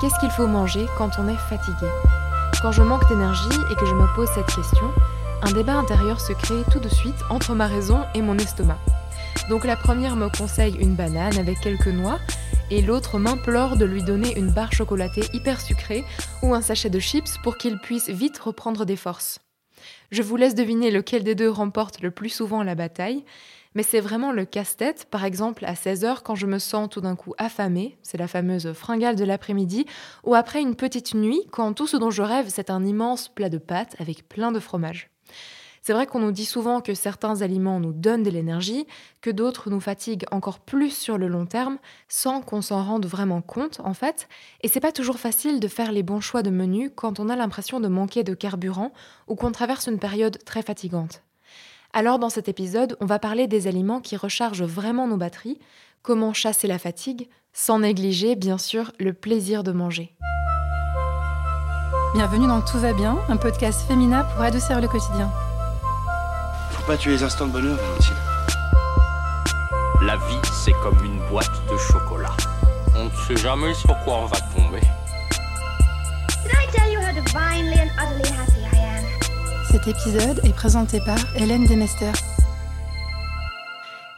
Qu'est-ce qu'il faut manger quand on est fatigué? Quand je manque d'énergie et que je me pose cette question, un débat intérieur se crée tout de suite entre ma raison et mon estomac. Donc la première me conseille une banane avec quelques noix et l'autre m'implore de lui donner une barre chocolatée hyper sucrée ou un sachet de chips pour qu'il puisse vite reprendre des forces. Je vous laisse deviner lequel des deux remporte le plus souvent la bataille, mais c'est vraiment le casse-tête, par exemple à 16h quand je me sens tout d'un coup affamée, c'est la fameuse fringale de l'après-midi, ou après une petite nuit quand tout ce dont je rêve c'est un immense plat de pâtes avec plein de fromage. C'est vrai qu'on nous dit souvent que certains aliments nous donnent de l'énergie, que d'autres nous fatiguent encore plus sur le long terme, sans qu'on s'en rende vraiment compte en fait, et c'est pas toujours facile de faire les bons choix de menu quand on a l'impression de manquer de carburant ou qu'on traverse une période très fatigante. Alors dans cet épisode, on va parler des aliments qui rechargent vraiment nos batteries, comment chasser la fatigue, sans négliger bien sûr le plaisir de manger. Bienvenue dans Tout va bien, un podcast féminin pour adoucir le quotidien pas tuer les instants de bonheur, Valentine. La vie, c'est comme une boîte de chocolat. On ne sait jamais sur quoi on va tomber. Cet épisode est présenté par Hélène Demester.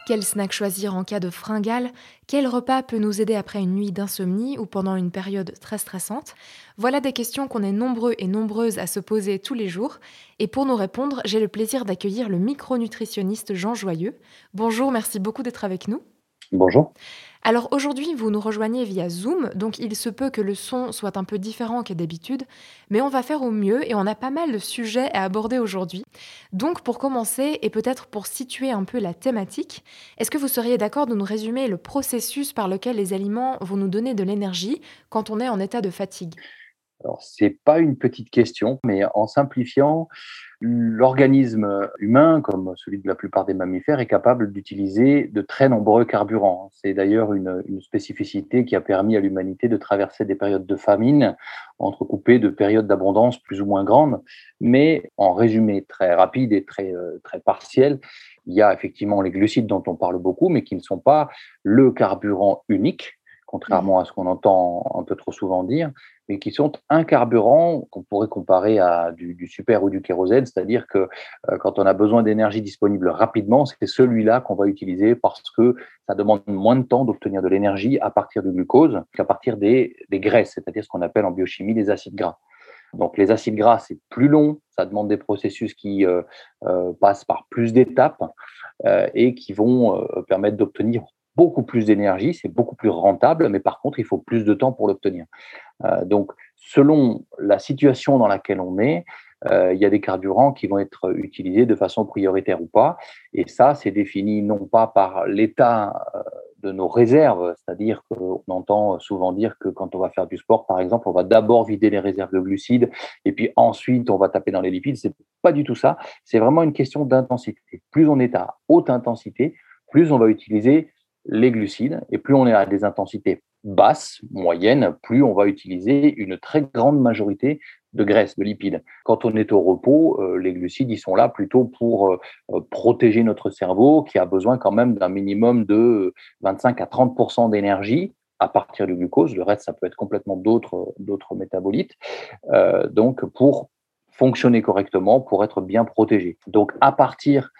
Quel snack choisir en cas de fringale? Quel repas peut nous aider après une nuit d'insomnie ou pendant une période très stressante? Voilà des questions qu'on est nombreux et nombreuses à se poser tous les jours. Et pour nous répondre, j'ai le plaisir d'accueillir le micronutritionniste Jean Joyeux. Bonjour, merci beaucoup d'être avec nous. Bonjour. Alors aujourd'hui, vous nous rejoignez via Zoom, donc il se peut que le son soit un peu différent qu'à d'habitude, mais on va faire au mieux et on a pas mal de sujets à aborder aujourd'hui. Donc pour commencer, et peut-être pour situer un peu la thématique, est-ce que vous seriez d'accord de nous résumer le processus par lequel les aliments vont nous donner de l'énergie quand on est en état de fatigue? Alors, ce n'est pas une petite question, mais en simplifiant, l'organisme humain, comme celui de la plupart des mammifères, est capable d'utiliser de très nombreux carburants. C'est d'ailleurs une, spécificité qui a permis à l'humanité de traverser des périodes de famine entrecoupées de périodes d'abondance plus ou moins grandes. Mais en résumé très rapide et très, euh, très partiel, il y a effectivement les glucides dont on parle beaucoup, mais qui ne sont pas le carburant unique contrairement à ce qu'on entend un peu trop souvent dire, mais qui sont un carburant qu'on pourrait comparer à du, super ou du kérosène, c'est-à-dire que euh, quand on a besoin d'énergie disponible rapidement, c'est celui-là qu'on va utiliser parce que ça demande moins de temps d'obtenir de l'énergie à partir du glucose qu'à partir des, graisses, c'est-à-dire ce qu'on appelle en biochimie des acides gras. Donc les acides gras, c'est plus long, ça demande des processus qui euh, euh, passent par plus d'étapes et qui vont permettre d'obtenir beaucoup plus d'énergie, c'est beaucoup plus rentable, mais par contre, il faut plus de temps pour l'obtenir. Euh, donc, selon la situation dans laquelle on est, euh, il y a des carburants qui vont être utilisés de façon prioritaire ou pas. Et ça, c'est défini non pas par l'état euh, de nos réserves, c'est-à-dire qu'on entend souvent dire que quand on va faire du sport, par exemple, on va d'abord vider les réserves de glucides et puis ensuite on va taper dans les lipides. C'est pas du tout ça. C'est vraiment une question d'intensité. Plus on est à haute intensité, plus on va utiliser les glucides, et plus on est à des intensités basses, moyennes, plus on va utiliser une très grande majorité de graisses, de lipides. Quand on est au repos, euh, les glucides, ils sont là plutôt pour euh, euh, protéger notre cerveau, qui a besoin quand même d'un minimum de 25 à 30% d'énergie à partir du glucose. Le reste, ça peut être complètement d'autres métabolites. donc, pour fonctionner correctement pour être bien protégé. Donc, à partir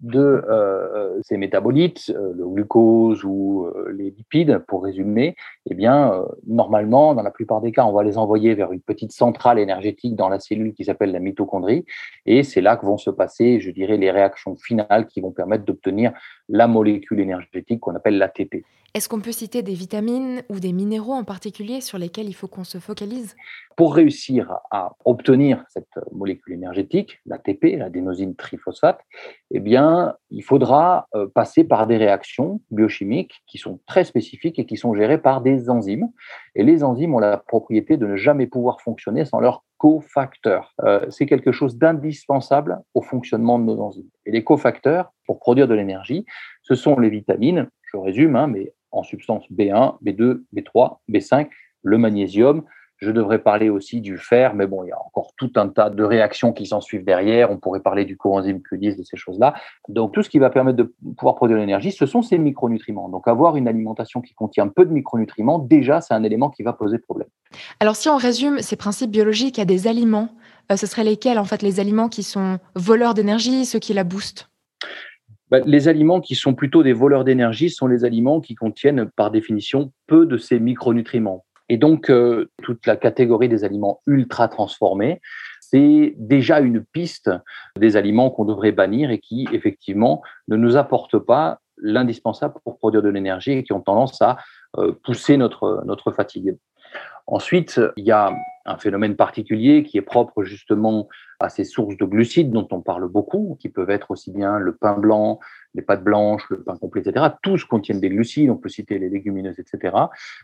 de euh, euh, ces métabolites, euh, le glucose ou les lipides, pour résumer, eh bien, normalement, dans la plupart des cas, on va les envoyer vers une petite centrale énergétique dans la cellule qui s'appelle la mitochondrie, et c'est là que vont se passer, je dirais, les réactions finales qui vont permettre d'obtenir la molécule énergétique qu'on appelle l'ATP. Est-ce qu'on peut citer des vitamines ou des minéraux en particulier sur lesquels il faut qu'on se focalise? Pour réussir à obtenir cette molécule énergétique, l'ATP, l'adénosine triphosphate, eh bien, il faudra euh, passer par des réactions biochimiques qui sont très spécifiques et qui sont gérées par des enzymes. Et les enzymes ont la propriété de ne jamais pouvoir fonctionner sans leurs cofacteurs. Euh, c'est quelque chose d'indispensable au fonctionnement de nos enzymes. Et les cofacteurs, pour produire de l'énergie, ce sont les vitamines, je résume, hein, mais en substance B1, B2, B3, B5, le magnésium. Je devrais parler aussi du fer, mais bon, il y a encore tout un tas de réactions qui s'en suivent derrière. On pourrait parler du coenzyme Q10, de ces choses-là. Donc, tout ce qui va permettre de pouvoir produire de l'énergie, ce sont ces micronutriments. Donc, avoir une alimentation qui contient peu de micronutriments, déjà, c'est un élément qui va poser problème. Alors si on résume ces principes biologiques à des aliments, euh, ce seraient lesquels en fait les aliments qui sont voleurs d'énergie, ceux qui la boostent? Les aliments qui sont plutôt des voleurs d'énergie sont les aliments qui contiennent par définition peu de ces micronutriments. Et donc, euh, toute la catégorie des aliments ultra transformés, c'est déjà une piste des aliments qu'on devrait bannir et qui, effectivement, ne nous apportent pas l'indispensable pour produire de l'énergie et qui ont tendance à euh, pousser notre, notre fatigue. Ensuite, il y a un phénomène particulier qui est propre justement à ces sources de glucides dont on parle beaucoup, qui peuvent être aussi bien le pain blanc, les pâtes blanches, le pain complet, etc. Tous contiennent des glucides, on peut citer les légumineuses, etc.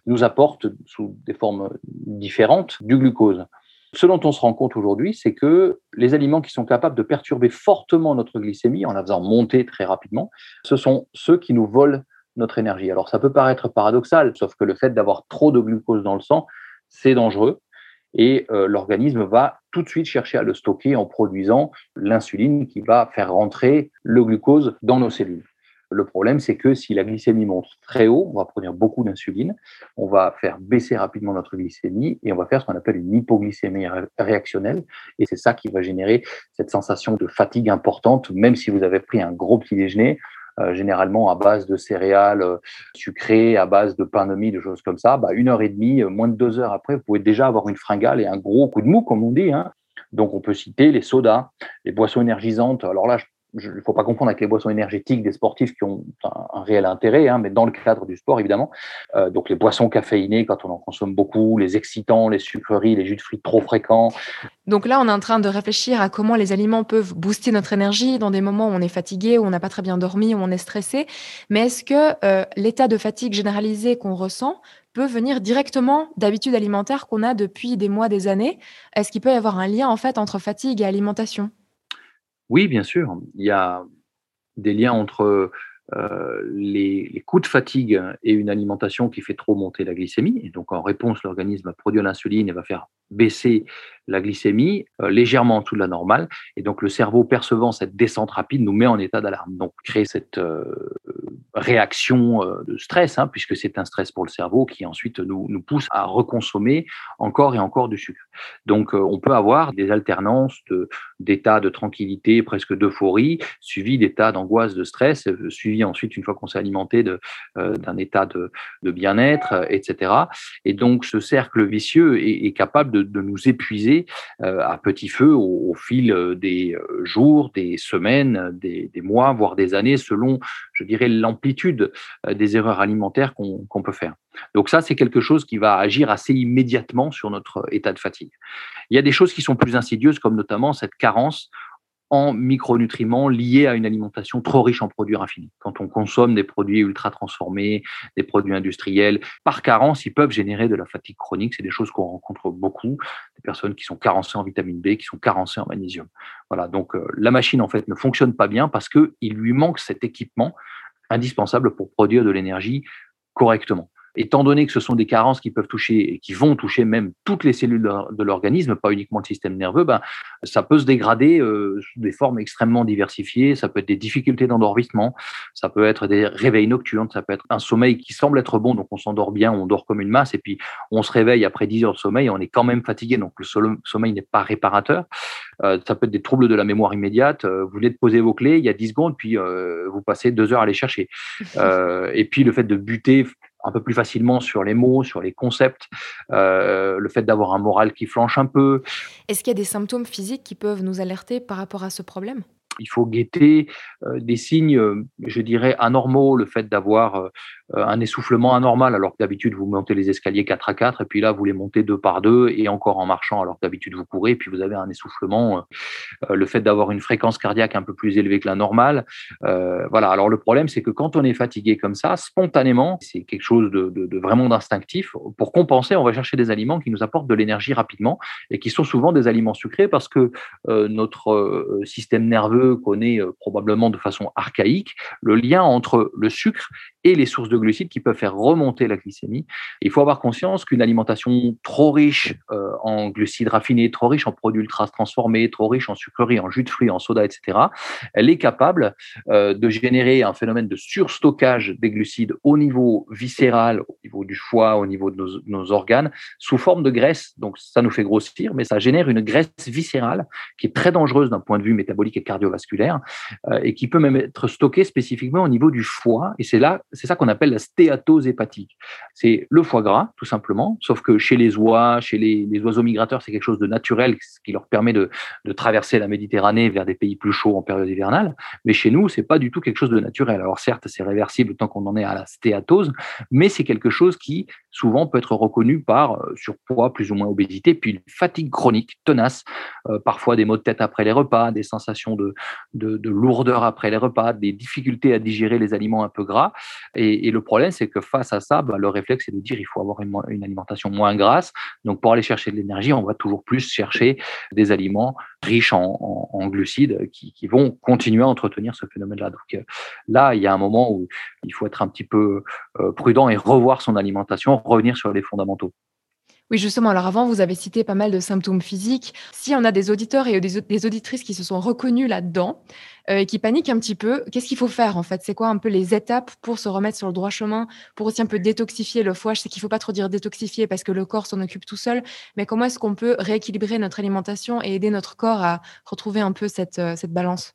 nous apportent sous des formes différentes du glucose. Ce dont on se rend compte aujourd'hui, c'est que les aliments qui sont capables de perturber fortement notre glycémie en la faisant monter très rapidement, ce sont ceux qui nous volent notre énergie. Alors ça peut paraître paradoxal, sauf que le fait d'avoir trop de glucose dans le sang, c'est dangereux et euh, l'organisme va tout de suite chercher à le stocker en produisant l'insuline qui va faire rentrer le glucose dans nos cellules. Le problème, c'est que si la glycémie monte très haut, on va produire beaucoup d'insuline, on va faire baisser rapidement notre glycémie et on va faire ce qu'on appelle une hypoglycémie réactionnelle. Et c'est ça qui va générer cette sensation de fatigue importante, même si vous avez pris un gros petit déjeuner, généralement à base de céréales euh, sucrées, à base de pain de mie, de choses comme ça, bah, une heure et demie, euh, moins de deux heures après, vous pouvez déjà avoir une fringale et un gros coup de mou, comme on dit. Hein. Donc, on peut citer les sodas, les boissons énergisantes. Alors là, il ne faut pas confondre avec les boissons énergétiques des sportifs qui ont un, réel intérêt, hein, mais dans le cadre du sport, évidemment. donc, les boissons caféinées, quand on en consomme beaucoup, les excitants, les sucreries, les jus de fruits trop fréquents, donc là, on est en train de réfléchir à comment les aliments peuvent booster notre énergie dans des moments où on est fatigué, où on n'a pas très bien dormi, où on est stressé. Mais est-ce que euh, l'état de fatigue généralisé qu'on ressent peut venir directement d'habitudes alimentaires qu'on a depuis des mois, des années? Est-ce qu'il peut y avoir un lien en fait entre fatigue et alimentation? Oui, bien sûr. Il y a des liens entre euh, les, coups de fatigue et une alimentation qui fait trop monter la glycémie. Et donc, en réponse, l'organisme va produire l'insuline et va faire baisser la glycémie euh, légèrement en dessous de la normale. Et donc, le cerveau, percevant cette descente rapide, nous met en état d'alarme. Donc, créer cette euh, réaction de stress, hein, puisque c'est un stress pour le cerveau qui ensuite nous, nous pousse à reconsommer encore et encore du sucre. Donc, on peut avoir des alternances d'états de, tranquillité, presque d'euphorie, suivis d'états d'angoisse, de stress, suivis ensuite, une fois qu'on s'est alimenté, d'un état de, bien-être, etc. Et donc, ce cercle vicieux est, capable de nous épuiser euh, à petit feu au, fil euh, des euh, jours, des semaines, des, mois, voire des années, selon, je dirais, l'amplitude des erreurs alimentaires qu'on peut faire. Donc ça, c'est quelque chose qui va agir assez immédiatement sur notre état de fatigue. Il y a des choses qui sont plus insidieuses, comme notamment cette carence en micronutriments liés à une alimentation trop riche en produits raffinés. Quand on consomme des produits ultra transformés, des produits industriels, par carence, ils peuvent générer de la fatigue chronique. C'est des choses qu'on rencontre beaucoup, des personnes qui sont carencées en vitamine B, qui sont carencées en magnésium. Voilà, donc euh, la machine en fait ne fonctionne pas bien parce qu'il lui manque cet équipement indispensable pour produire de l'énergie correctement étant donné que ce sont des carences qui peuvent toucher et qui vont toucher même toutes les cellules de l'organisme, pas uniquement le système nerveux, ben, ça peut se dégrader euh, sous des formes extrêmement diversifiées. Ça peut être des difficultés d'endormissement, ça peut être des réveils nocturnes, ça peut être un sommeil qui semble être bon, donc on s'endort bien, on dort comme une masse, et puis on se réveille après 10 heures de sommeil, on est quand même fatigué, donc le sommeil n'est pas réparateur. Euh, ça peut être des troubles de la mémoire immédiate. Euh, vous venez de poser vos clés il y a 10 secondes, puis vous passez deux heures à les chercher. et puis le fait de buter un peu plus facilement sur les mots, sur les concepts, euh, le fait d'avoir un moral qui flanche un peu. Est-ce qu'il y a des symptômes physiques qui peuvent nous alerter par rapport à ce problème? Il faut guetter euh, des signes, je dirais, anormaux, le fait d'avoir euh, euh, un essoufflement anormal, alors que d'habitude vous montez les escaliers 4 à 4, et puis là vous les montez deux par deux, et encore en marchant, alors que d'habitude vous courez, et puis vous avez un essoufflement, euh, le fait d'avoir une fréquence cardiaque un peu plus élevée que la normale. Euh, voilà, alors le problème c'est que quand on est fatigué comme ça, spontanément, c'est quelque chose de, vraiment d'instinctif, pour compenser, on va chercher des aliments qui nous apportent de l'énergie rapidement, et qui sont souvent des aliments sucrés, parce que notre système nerveux est probablement de façon archaïque, le lien entre le sucre et les sources de glucides qui peuvent faire remonter la glycémie. il faut avoir conscience qu'une alimentation trop riche en glucides raffinés, trop riche en produits ultra transformés, trop riche en sucreries, en jus de fruits, en soda, etc., elle est capable de générer un phénomène de surstockage des glucides au niveau viscéral, au niveau du foie, au niveau de nos, nos organes, sous forme de graisse. Donc ça nous fait grossir, mais ça génère une graisse viscérale qui est très dangereuse d'un point de vue métabolique et cardiovasculaire euh, et qui peut même être stockée spécifiquement au niveau du foie. Et c'est là, c'est ça qu'on appelle la stéatose hépatique. C'est le foie gras, tout simplement, sauf que chez les oies, chez les, oiseaux migrateurs, c'est quelque chose de naturel, ce qui leur permet de, traverser la Méditerranée vers des pays plus chauds en période hivernale. Mais chez nous, c'est pas du tout quelque chose de naturel. Alors certes, c'est réversible tant qu'on en est à la stéatose, mais c'est quelque chose qui souvent peut être reconnu par euh, surpoids, plus ou moins obésité, puis une fatigue chronique tenace, euh, parfois des maux de tête après les repas, des sensations de, de, lourdeur après les repas, des difficultés à digérer les aliments un peu gras. Et, le problème, c'est que face à ça, bah, le réflexe est de dire il faut avoir une, alimentation moins grasse. Donc pour aller chercher de l'énergie, on va toujours plus chercher des aliments riches en, glucides qui, vont continuer à entretenir ce phénomène-là. Donc euh, là, il y a un moment où il faut être un petit peu prudent et revoir son alimentation, revenir sur les fondamentaux. Oui, justement. Alors avant, vous avez cité pas mal de symptômes physiques. Si on a des auditeurs et des, auditrices qui se sont reconnus là-dedans euh, et qui paniquent un petit peu, qu'est-ce qu'il faut faire en fait? C'est quoi un peu les étapes pour se remettre sur le droit chemin, pour aussi un peu détoxifier le foie? Je sais qu'il ne faut pas trop dire détoxifier parce que le corps s'en occupe tout seul, mais comment est-ce qu'on peut rééquilibrer notre alimentation et aider notre corps à retrouver un peu cette, euh, cette balance?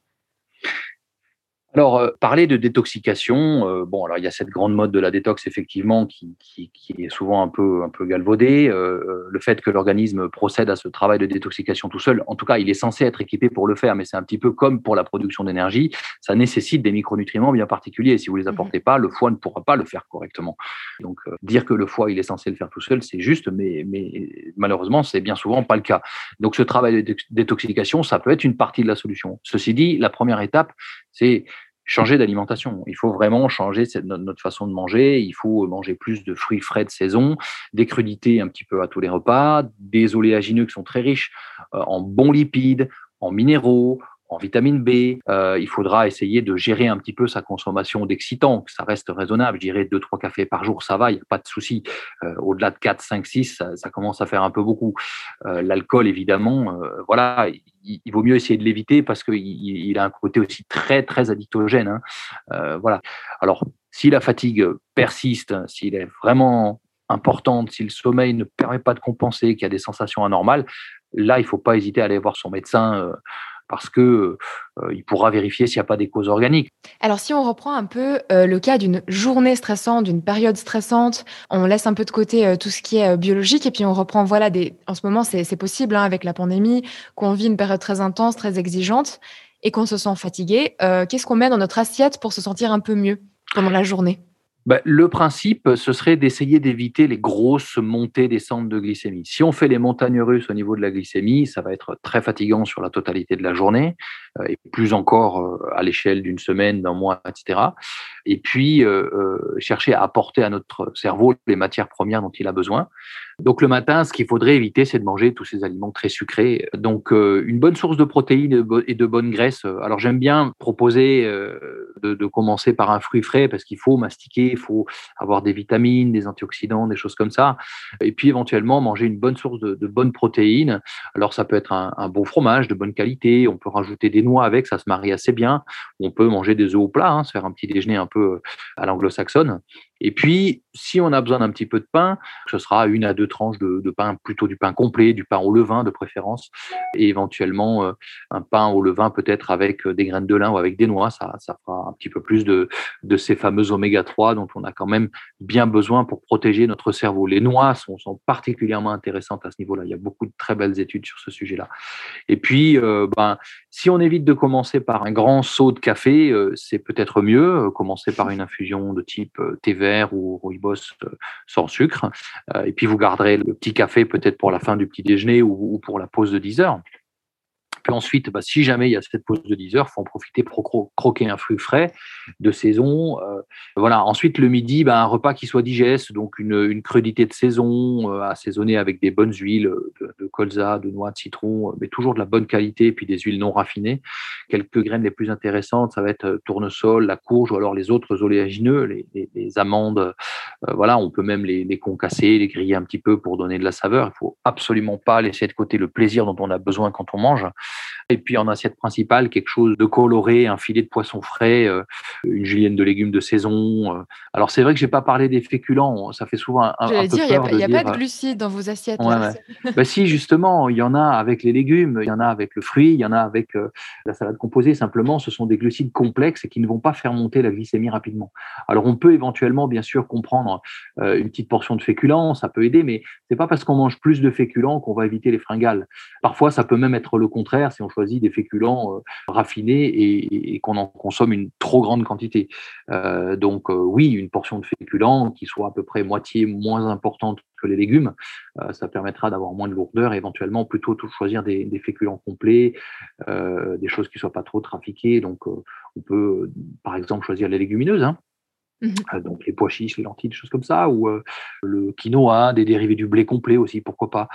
Alors, euh, parler de détoxication, euh, bon, alors il y a cette grande mode de la détox effectivement qui, qui, qui est souvent un peu un peu galvaudée. Euh, le fait que l'organisme procède à ce travail de détoxication tout seul, en tout cas, il est censé être équipé pour le faire, mais c'est un petit peu comme pour la production d'énergie, ça nécessite des micronutriments bien particuliers. Si vous les mmh apportez pas, le foie ne pourra pas le faire correctement. Donc, dire que le foie il est censé le faire tout seul, c'est juste, mais mais malheureusement, c'est bien souvent pas le cas. Donc, ce travail de détoxication, ça peut être une partie de la solution. Ceci dit, la première étape, c'est changer d'alimentation. Il faut vraiment changer notre façon de manger. Il faut manger plus de fruits frais de saison, des crudités un petit peu à tous les repas, des oléagineux qui sont très riches euh, en bons lipides, en minéraux, en vitamine B. Euh, il faudra essayer de gérer un petit peu sa consommation d'excitants, que ça reste raisonnable. Je dirais 2-3 cafés par jour, ça va, il n'y a pas de souci. Euh, au-delà de 4, 5, 6, ça, commence à faire un peu beaucoup. Euh, l'alcool, évidemment, voilà, il, vaut mieux essayer de l'éviter parce qu'il il a un côté aussi très, très addictogène. Hein. voilà. Alors, si la fatigue persiste, s'il est vraiment importante, si le sommeil ne permet pas de compenser, qu'il y a des sensations anormales, là, il ne faut pas hésiter à aller voir son médecin parce que euh, il pourra vérifier s'il n'y a pas des causes organiques. Alors si on reprend un peu euh, le cas d'une journée stressante, d'une période stressante, on laisse un peu de côté euh, tout ce qui est biologique et puis on reprend voilà des. En ce moment c'est possible hein, avec la pandémie qu'on vit une période très intense, très exigeante et qu'on se sent fatigué. Qu'est-ce qu'on met dans notre assiette pour se sentir un peu mieux pendant la journée? Bah, le principe, ce serait d'essayer d'éviter les grosses montées descentes de glycémie. Si on fait les montagnes russes au niveau de la glycémie, ça va être très fatigant sur la totalité de la journée, euh, et plus encore euh, à l'échelle d'une semaine, d'un mois, etc. Et puis, euh, chercher à apporter à notre cerveau les matières premières dont il a besoin. Donc le matin, ce qu'il faudrait éviter, c'est de manger tous ces aliments très sucrés. Donc une bonne source de protéines et de bonnes graisses. Alors j'aime bien proposer de, commencer par un fruit frais parce qu'il faut mastiquer, il faut avoir des vitamines, des antioxydants, des choses comme ça. Et puis éventuellement manger une bonne source de, bonnes protéines. Alors ça peut être un, bon fromage de bonne qualité. On peut rajouter des noix avec, ça se marie assez bien. On peut manger des œufs au plat, hein, se faire un petit déjeuner un peu à l'anglo-saxonne. Et puis, si on a besoin d'un petit peu de pain, ce sera une à deux tranches de, pain, plutôt du pain complet, du pain au levain de préférence, et éventuellement euh, un pain au levain peut-être avec euh, des graines de lin ou avec des noix. Ça, ça fera un petit peu plus de, ces fameux oméga 3 dont on a quand même bien besoin pour protéger notre cerveau. Les noix sont, sont particulièrement intéressantes à ce niveau-là. Il y a beaucoup de très belles études sur ce sujet-là. Et puis, euh, ben, si on évite de commencer par un grand seau de café, c'est peut-être mieux. Commencer par une infusion de type thé vert ou rooibos euh, sans sucre. Euh, et puis vous garderez le petit café peut-être pour la fin du petit déjeuner ou, pour la pause de 10 heures. Puis ensuite, bah, si jamais il y a cette pause de 10 heures, il faut en profiter pour croquer un fruit frais de saison. Euh, voilà. Ensuite, le midi, bah, un repas qui soit digeste, donc une, une crudité de saison, euh, assaisonnée avec des bonnes huiles de, de, colza, de noix, de citron, mais toujours de la bonne qualité, puis des huiles non raffinées. Quelques graines les plus intéressantes, ça va être tournesol, la courge ou alors les autres oléagineux, les, les, amandes. voilà, on peut même les, les concasser, les griller un petit peu pour donner de la saveur. Il faut absolument pas laisser de côté le plaisir dont on a besoin quand on mange. Et puis en assiette principale, quelque chose de coloré, un filet de poisson frais, euh, une julienne de légumes de saison. Euh. Alors c'est vrai que j'ai pas parlé des féculents, ça fait souvent un, un peu dire, peur Il n'y a, a, pas de glucides dans vos assiettes. bah, si, justement, il y en a avec les légumes, il y en a avec le fruit, il y en a avec euh, la salade composée. Simplement, ce sont des glucides complexes et qui ne vont pas faire monter la glycémie rapidement. Alors on peut éventuellement, bien sûr, comprendre une petite portion de féculents, ça peut aider, mais c'est pas parce qu'on mange plus de féculents qu'on va éviter les fringales. Parfois, ça peut même être le contraire si on choisit des féculents euh, raffinés et, qu'on en consomme une trop grande quantité. Euh, donc euh, oui, une portion de féculents qui soit à peu près moitié moins importante que les légumes, ça permettra d'avoir moins de lourdeur et éventuellement plutôt choisir des, féculents complets, des choses qui soient pas trop trafiquées. Donc on peut par exemple choisir les légumineuses. Hein. Mmh donc les pois chiches, les lentilles, des choses comme ça, ou le quinoa, des dérivés du blé complet aussi, pourquoi pas.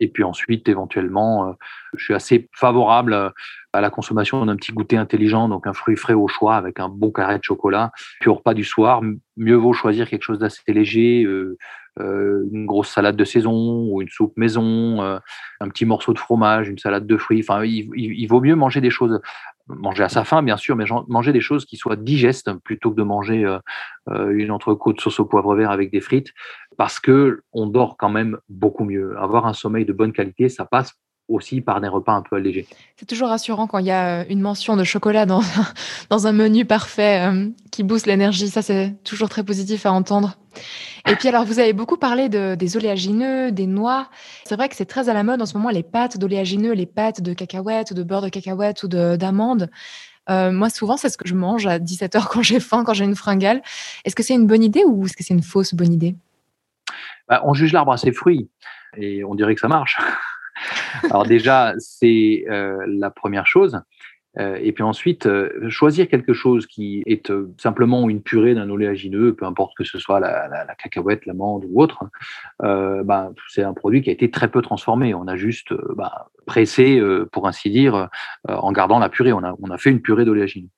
Et puis ensuite, éventuellement, euh, je suis assez favorable euh, à la consommation d'un petit goûter intelligent, donc un fruit frais au choix avec un bon carré de chocolat. Puis au repas du soir, mieux vaut choisir quelque chose d'assez léger, euh, une grosse salade de saison ou une soupe maison, un petit morceau de fromage, une salade de fruits. Enfin, il, vaut mieux manger des choses, manger à sa faim bien sûr, mais manger des choses qui soient digestes plutôt que de manger une entrecôte sauce au poivre vert avec des frites parce que on dort quand même beaucoup mieux. Avoir un sommeil de bonne qualité, ça passe aussi par des repas un peu allégés. C'est toujours rassurant quand il y a euh, une mention de chocolat dans, dans un menu parfait euh, qui booste l'énergie. Ça, c'est toujours très positif à entendre. Et puis, alors, vous avez beaucoup parlé de, des oléagineux, des noix. C'est vrai que c'est très à la mode en ce moment, les pâtes d'oléagineux, les pâtes de cacahuètes, de beurre de cacahuètes ou d'amandes. Euh, moi, souvent, c'est ce que je mange à 17h quand j'ai faim, quand j'ai une fringale. Est-ce que c'est une bonne idée ou est-ce que c'est une fausse bonne idée? Bah, on juge l'arbre à ses fruits et on dirait que ça marche. Alors déjà, c'est euh, la première chose. Euh, et puis ensuite, euh, choisir quelque chose qui est simplement une purée d'un oléagineux, peu importe que ce soit la, cacahuète, l'amande ou autre, bah, c'est un produit qui a été très peu transformé. On a juste bah, pressé, pour ainsi dire, en gardant la purée. On a, on a fait une purée d'oléagineux.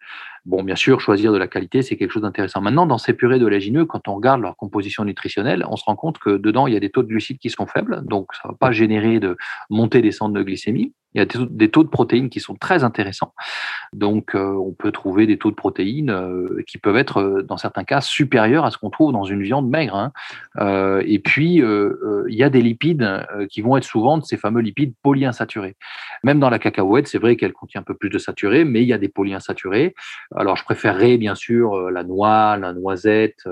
Bon, bien sûr, choisir de la qualité, c'est quelque chose d'intéressant. Maintenant, dans ces purées d'oléagineux, quand on regarde leur composition nutritionnelle, on se rend compte que dedans, il y a des taux de glucides qui sont faibles, donc ça ne va pas générer de montée descente de glycémie. Il y a des taux de protéines qui sont très intéressants. Donc, euh, on peut trouver des taux de protéines euh, qui peuvent être, euh, dans certains cas, supérieurs à ce qu'on trouve dans une viande maigre. Hein. et puis, il y a des lipides qui vont être souvent de ces fameux lipides polyinsaturés. Même dans la cacahuète, c'est vrai qu'elle contient un peu plus de saturés, mais il y a des polyinsaturés. Alors, je préférerais bien sûr la noix, la noisette,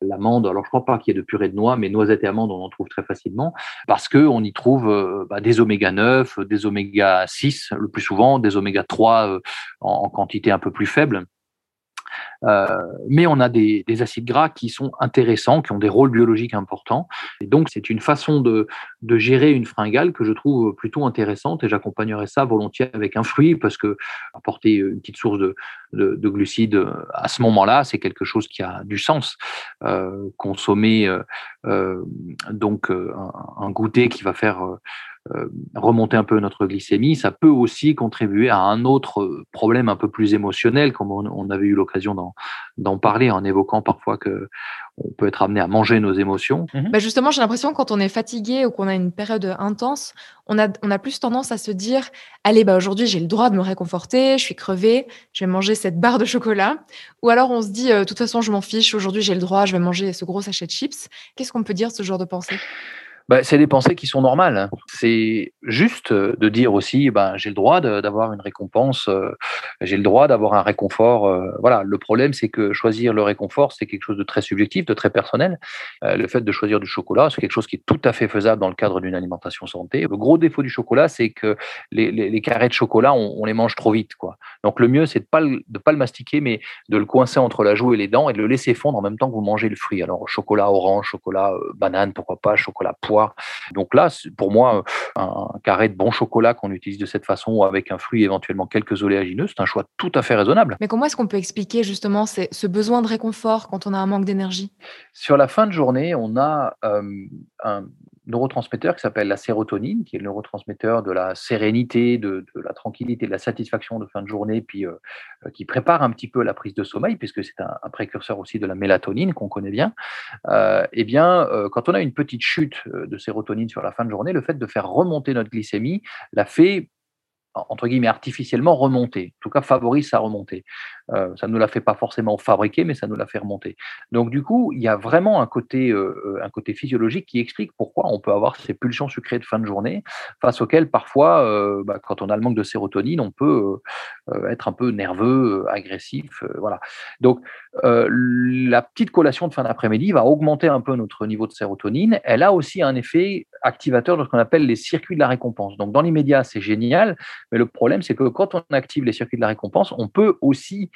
l'amande. Alors, je ne crois pas qu'il y ait de purée de noix, mais noisette et amande, on en trouve très facilement parce qu'on y trouve bah, des oméga 9, des oméga 6 le plus souvent, des oméga 3 en, quantité un peu plus faible. Euh, mais on a des, acides gras qui sont intéressants, qui ont des rôles biologiques importants. Et donc, c'est une façon de, gérer une fringale que je trouve plutôt intéressante et j'accompagnerai ça volontiers avec un fruit parce que apporter une petite source de, glucides à ce moment-là, c'est quelque chose qui a du sens. Euh, consommer euh, donc un, goûter qui va faire remonter un peu notre glycémie, ça peut aussi contribuer à un autre problème un peu plus émotionnel, comme on, avait eu l'occasion d'en parler en évoquant parfois que on peut être amené à manger nos émotions. Bah justement, j'ai l'impression que quand on est fatigué ou qu'on a une période intense, on a, on a plus tendance à se dire Allez, bah aujourd'hui, j'ai le droit de me réconforter, je suis crevé, je vais manger cette barre de chocolat. Ou alors on se dit euh, De toute façon, je m'en fiche, aujourd'hui, j'ai le droit, je vais manger ce gros sachet de chips. Qu'est-ce qu'on peut dire de ce genre de pensée? Bah, c'est des pensées qui sont normales. Hein. C'est juste de dire aussi, ben, j'ai le droit d'avoir une récompense, euh, j'ai le droit d'avoir un réconfort. Euh, voilà, le problème, c'est que choisir le réconfort, c'est quelque chose de très subjectif, de très personnel. Euh, le fait de choisir du chocolat, c'est quelque chose qui est tout à fait faisable dans le cadre d'une alimentation santé. Le gros défaut du chocolat, c'est que les, les, carrés de chocolat, on, on, les mange trop vite. Quoi. Donc le mieux, c'est de pas de pas le mastiquer, mais de le coincer entre la joue et les dents et de le laisser fondre en même temps que vous mangez le fruit. Alors chocolat orange, chocolat banane, pourquoi pas, chocolat poire. Donc là, pour moi, un carré de bon chocolat qu'on utilise de cette façon, avec un fruit éventuellement quelques oléagineux, c'est un choix tout à fait raisonnable. Mais comment est-ce qu'on peut expliquer justement ce besoin de réconfort quand on a un manque d'énergie? Sur la fin de journée, on a un neurotransmetteur qui s'appelle la sérotonine, qui est le neurotransmetteur de la sérénité, de, la tranquillité, de la satisfaction de fin de journée, puis euh, euh, qui prépare un petit peu la prise de sommeil, puisque c'est un, précurseur aussi de la mélatonine qu'on connaît bien. Euh, eh bien, quand on a une petite chute de sérotonine sur la fin de journée, le fait de faire remonter notre glycémie la fait entre guillemets, artificiellement remonter, en tout cas favorise sa remontée. Euh, ça ne la fait pas forcément fabriquer, mais ça nous la fait remonter. Donc du coup, il y a vraiment un côté, euh, euh, un côté physiologique qui explique pourquoi on peut avoir ces pulsions sucrées de fin de journée, face auxquelles parfois, bah, quand on a le manque de sérotonine, on peut être un peu nerveux, agressif, voilà. Donc la petite collation de fin d'après-midi va augmenter un peu notre niveau de sérotonine. Elle a aussi un effet activateur de ce qu'on appelle les circuits de la récompense. Donc dans l'immédiat, c'est génial, mais le problème, c'est que quand on active les circuits de la récompense, on peut aussi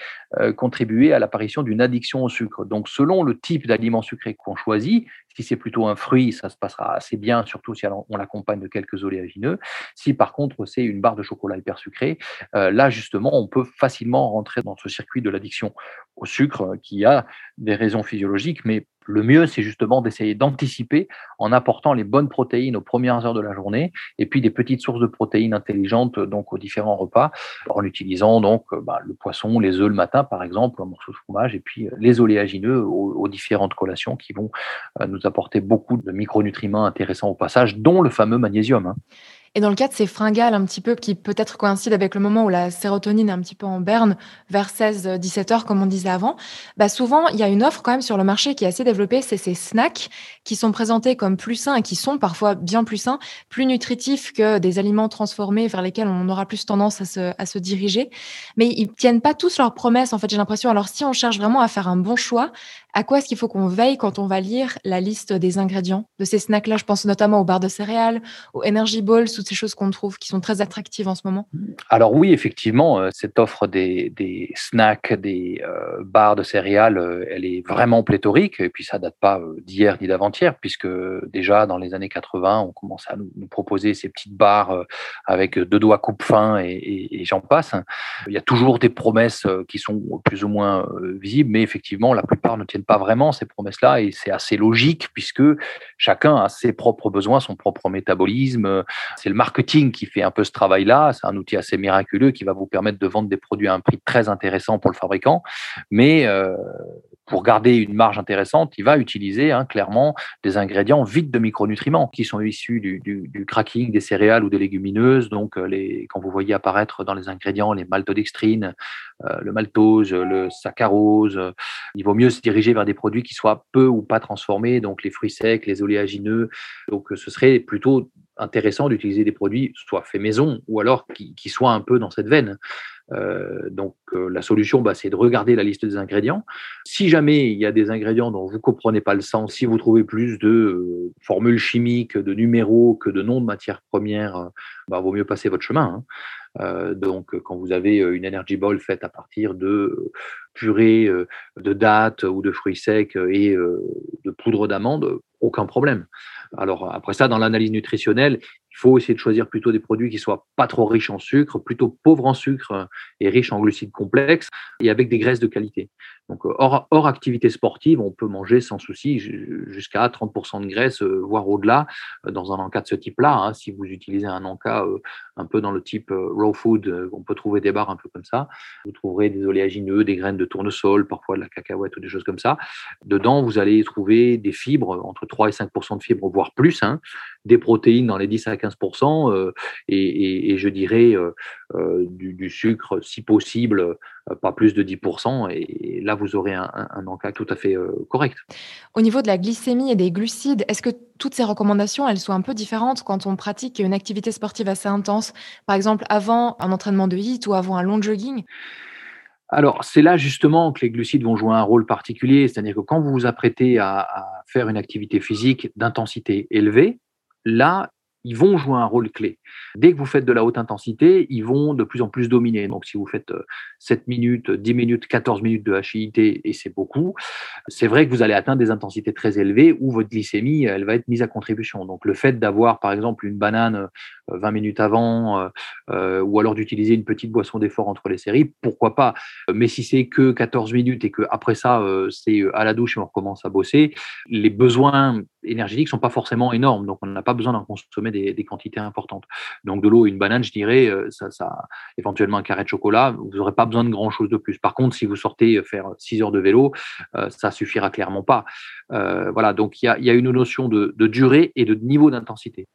contribuer à l'apparition d'une addiction au sucre. Donc, selon le type d'aliment sucré qu'on choisit, si c'est plutôt un fruit, ça se passera assez bien, surtout si on l'accompagne de quelques oléagineux. Si par contre c'est une barre de chocolat hyper sucré, euh, là justement, on peut facilement rentrer dans ce circuit de l'addiction au sucre qui a des raisons physiologiques, mais le mieux, c'est justement d'essayer d'anticiper en apportant les bonnes protéines aux premières heures de la journée et puis des petites sources de protéines intelligentes donc aux différents repas en utilisant donc euh, bah, le poisson, les œufs le matin par exemple, un morceau de fromage et puis euh, les oléagineux aux, différentes collations qui vont euh, nous apporter beaucoup de micronutriments intéressants au passage, dont le fameux magnésium. Hein. Et dans le cas de ces fringales un petit peu qui peut-être coïncident avec le moment où la sérotonine est un petit peu en berne, vers 16-17 heures comme on disait avant, bah souvent il y a une offre quand même sur le marché qui est assez développée, c'est ces snacks qui sont présentés comme plus sains et qui sont parfois bien plus sains, plus nutritifs que des aliments transformés vers lesquels on aura plus tendance à se, à se diriger. Mais ils tiennent pas tous leurs promesses en fait, j'ai l'impression. Alors si on cherche vraiment à faire un bon choix, à quoi est-ce qu'il faut qu'on veille quand on va lire la liste des ingrédients de ces snacks-là? Je pense notamment aux barres de céréales, aux energy balls, toutes ces choses qu'on trouve qui sont très attractives en ce moment. Alors oui, effectivement, euh, cette offre des, snacks, des euh, barres de céréales, euh, elle est vraiment pléthorique. Et puis ça date pas d'hier ni d'avant-hier, puisque déjà dans les années 80, on commençait à nous, proposer ces petites barres avec deux doigts coupe-fin et, et j'en passe. Il y a toujours des promesses qui sont plus ou moins visibles, mais effectivement, la plupart ne tiennent pas vraiment ces promesses-là et c'est assez logique puisque chacun a ses propres besoins, son propre métabolisme. C'est le marketing qui fait un peu ce travail-là. C'est un outil assez miraculeux qui va vous permettre de vendre des produits à un prix très intéressant pour le fabricant. Mais euh, pour garder une marge intéressante, il va utiliser hein, clairement des ingrédients vides de micronutriments qui sont issus du, cracking des céréales ou des légumineuses. Donc, euh, les, quand vous voyez apparaître dans les ingrédients les maltodextrines, euh, le maltose, le saccharose, il vaut mieux se diriger vers des produits qui soient peu ou pas transformés, donc les fruits secs, les oléagineux. Donc, ce serait plutôt intéressant d'utiliser des produits soit faits maison ou alors qui, soient un peu dans cette veine. Euh, donc euh, la solution, bah, c'est de regarder la liste des ingrédients. Si jamais il y a des ingrédients dont vous ne comprenez pas le sens, si vous trouvez plus de euh, formules chimiques, de numéros que de noms de matières premières, bah, vaut mieux passer votre chemin. Hein. Donc quand vous avez une energy ball faite à partir de purée de dattes ou de fruits secs et de poudre d'amande, aucun problème. Alors après ça, dans l'analyse nutritionnelle, faut essayer de choisir plutôt des produits qui soient pas trop riches en sucre, plutôt pauvres en sucre et riches en glucides complexes et avec des graisses de qualité. Donc, euh, hors, activité sportive, on peut manger sans souci jusqu'à 30% de graisse, euh, voire au-delà, euh, dans un encas de ce type-là. Hein. Si vous utilisez un encas un peu dans le type raw food, on peut trouver des barres un peu comme ça. Vous trouverez des oléagineux, des graines de tournesol, parfois de la cacahuète ou des choses comme ça. Dedans, vous allez trouver des fibres, entre 3 et 5% de fibres, voire plus, hein. des protéines dans les 10 à 15%, et, je dirais du, sucre, si possible, pas plus de 10%. Et là, vous aurez un, un, encas tout à fait euh, correct. Au niveau de la glycémie et des glucides, est-ce que toutes ces recommandations, elles sont un peu différentes quand on pratique une activité sportive assez intense? Par exemple, avant un entraînement de HIIT ou avant un long jogging? Alors, c'est là justement que les glucides vont jouer un rôle particulier, c'est-à-dire que quand vous vous apprêtez à faire une activité physique d'intensité élevée, là, ils vont jouer un rôle clé. Dès que vous faites de la haute intensité, ils vont de plus en plus dominer. Donc, si vous faites 7 minutes, 10 minutes, 14 minutes de HIIT, et c'est beaucoup, c'est vrai que vous allez atteindre des intensités très élevées où votre glycémie, elle va être mise à contribution. Donc le fait d'avoir, par exemple, une banane 20 minutes avant, ou alors d'utiliser une petite boisson d'effort entre les séries, pourquoi pas? Mais si c'est que 14 minutes et que après ça, c'est à la douche et on recommence à bosser, les besoins énergétiques sont pas forcément énormes, donc on n'a pas besoin d'en consommer des, quantités importantes. Donc de l'eau et une banane, je dirais, euh, ça, ça, éventuellement un carré de chocolat, vous n'aurez pas besoin de grand chose de plus. Par contre, si vous sortez faire 6 heures de vélo, euh, ça suffira clairement pas. Euh, voilà, donc il y a, une notion de, de durée et de niveau d'intensité.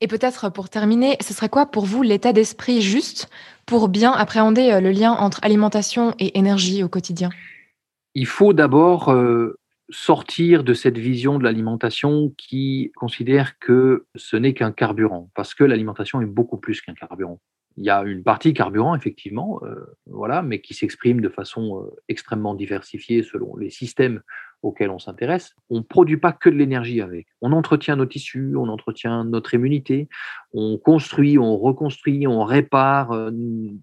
Et peut-être pour terminer, ce serait quoi pour vous l'état d'esprit juste pour bien appréhender le lien entre alimentation et énergie au quotidien? Il faut d'abord sortir de cette vision de l'alimentation qui considère que ce n'est qu'un carburant, parce que l'alimentation est beaucoup plus qu'un carburant. Il y a une partie carburant, effectivement, euh, voilà, mais qui s'exprime de façon euh, extrêmement diversifiée selon les systèmes auxquels on s'intéresse. On ne produit pas que de l'énergie avec. On entretient nos tissus, on entretient notre immunité, on construit, on reconstruit, on répare euh,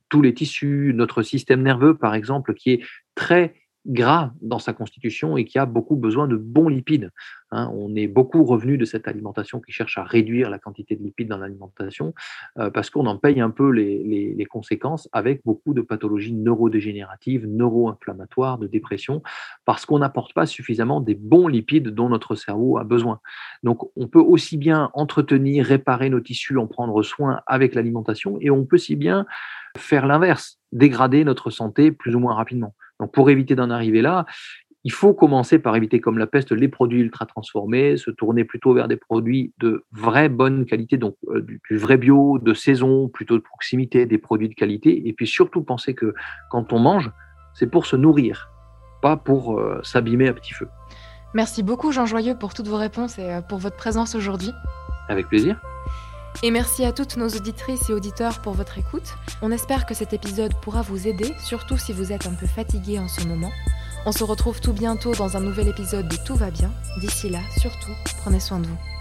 tous les tissus, notre système nerveux, par exemple, qui est très gras dans sa constitution et qui a beaucoup besoin de bons lipides. Hein. on est beaucoup revenu de cette alimentation qui cherche à réduire la quantité de lipides dans l'alimentation euh, parce qu'on en paye un peu les, les, conséquences avec beaucoup de pathologies neurodégénératives, neuro-inflammatoires, de dépression, parce qu'on n'apporte pas suffisamment des bons lipides dont notre cerveau a besoin. Donc on peut aussi bien entretenir, réparer nos tissus, en prendre soin avec l'alimentation, et on peut si bien faire l'inverse, dégrader notre santé plus ou moins rapidement. Donc pour éviter d'en arriver là, il faut commencer par éviter comme la peste les produits ultra transformés, se tourner plutôt vers des produits de vraie bonne qualité, donc euh, du, vrai bio, de saison, plutôt de proximité, des produits de qualité, et puis surtout penser que quand on mange, c'est pour se nourrir, pas pour euh, s'abîmer à petit feu. Merci beaucoup Jean Joyeux pour toutes vos réponses et euh, pour votre présence aujourd'hui. Avec plaisir. Et merci à toutes nos auditrices et auditeurs pour votre écoute. On espère que cet épisode pourra vous aider, surtout si vous êtes un peu fatigué en ce moment. On se retrouve tout bientôt dans un nouvel épisode de Tout va bien. D'ici là, surtout, prenez soin de vous.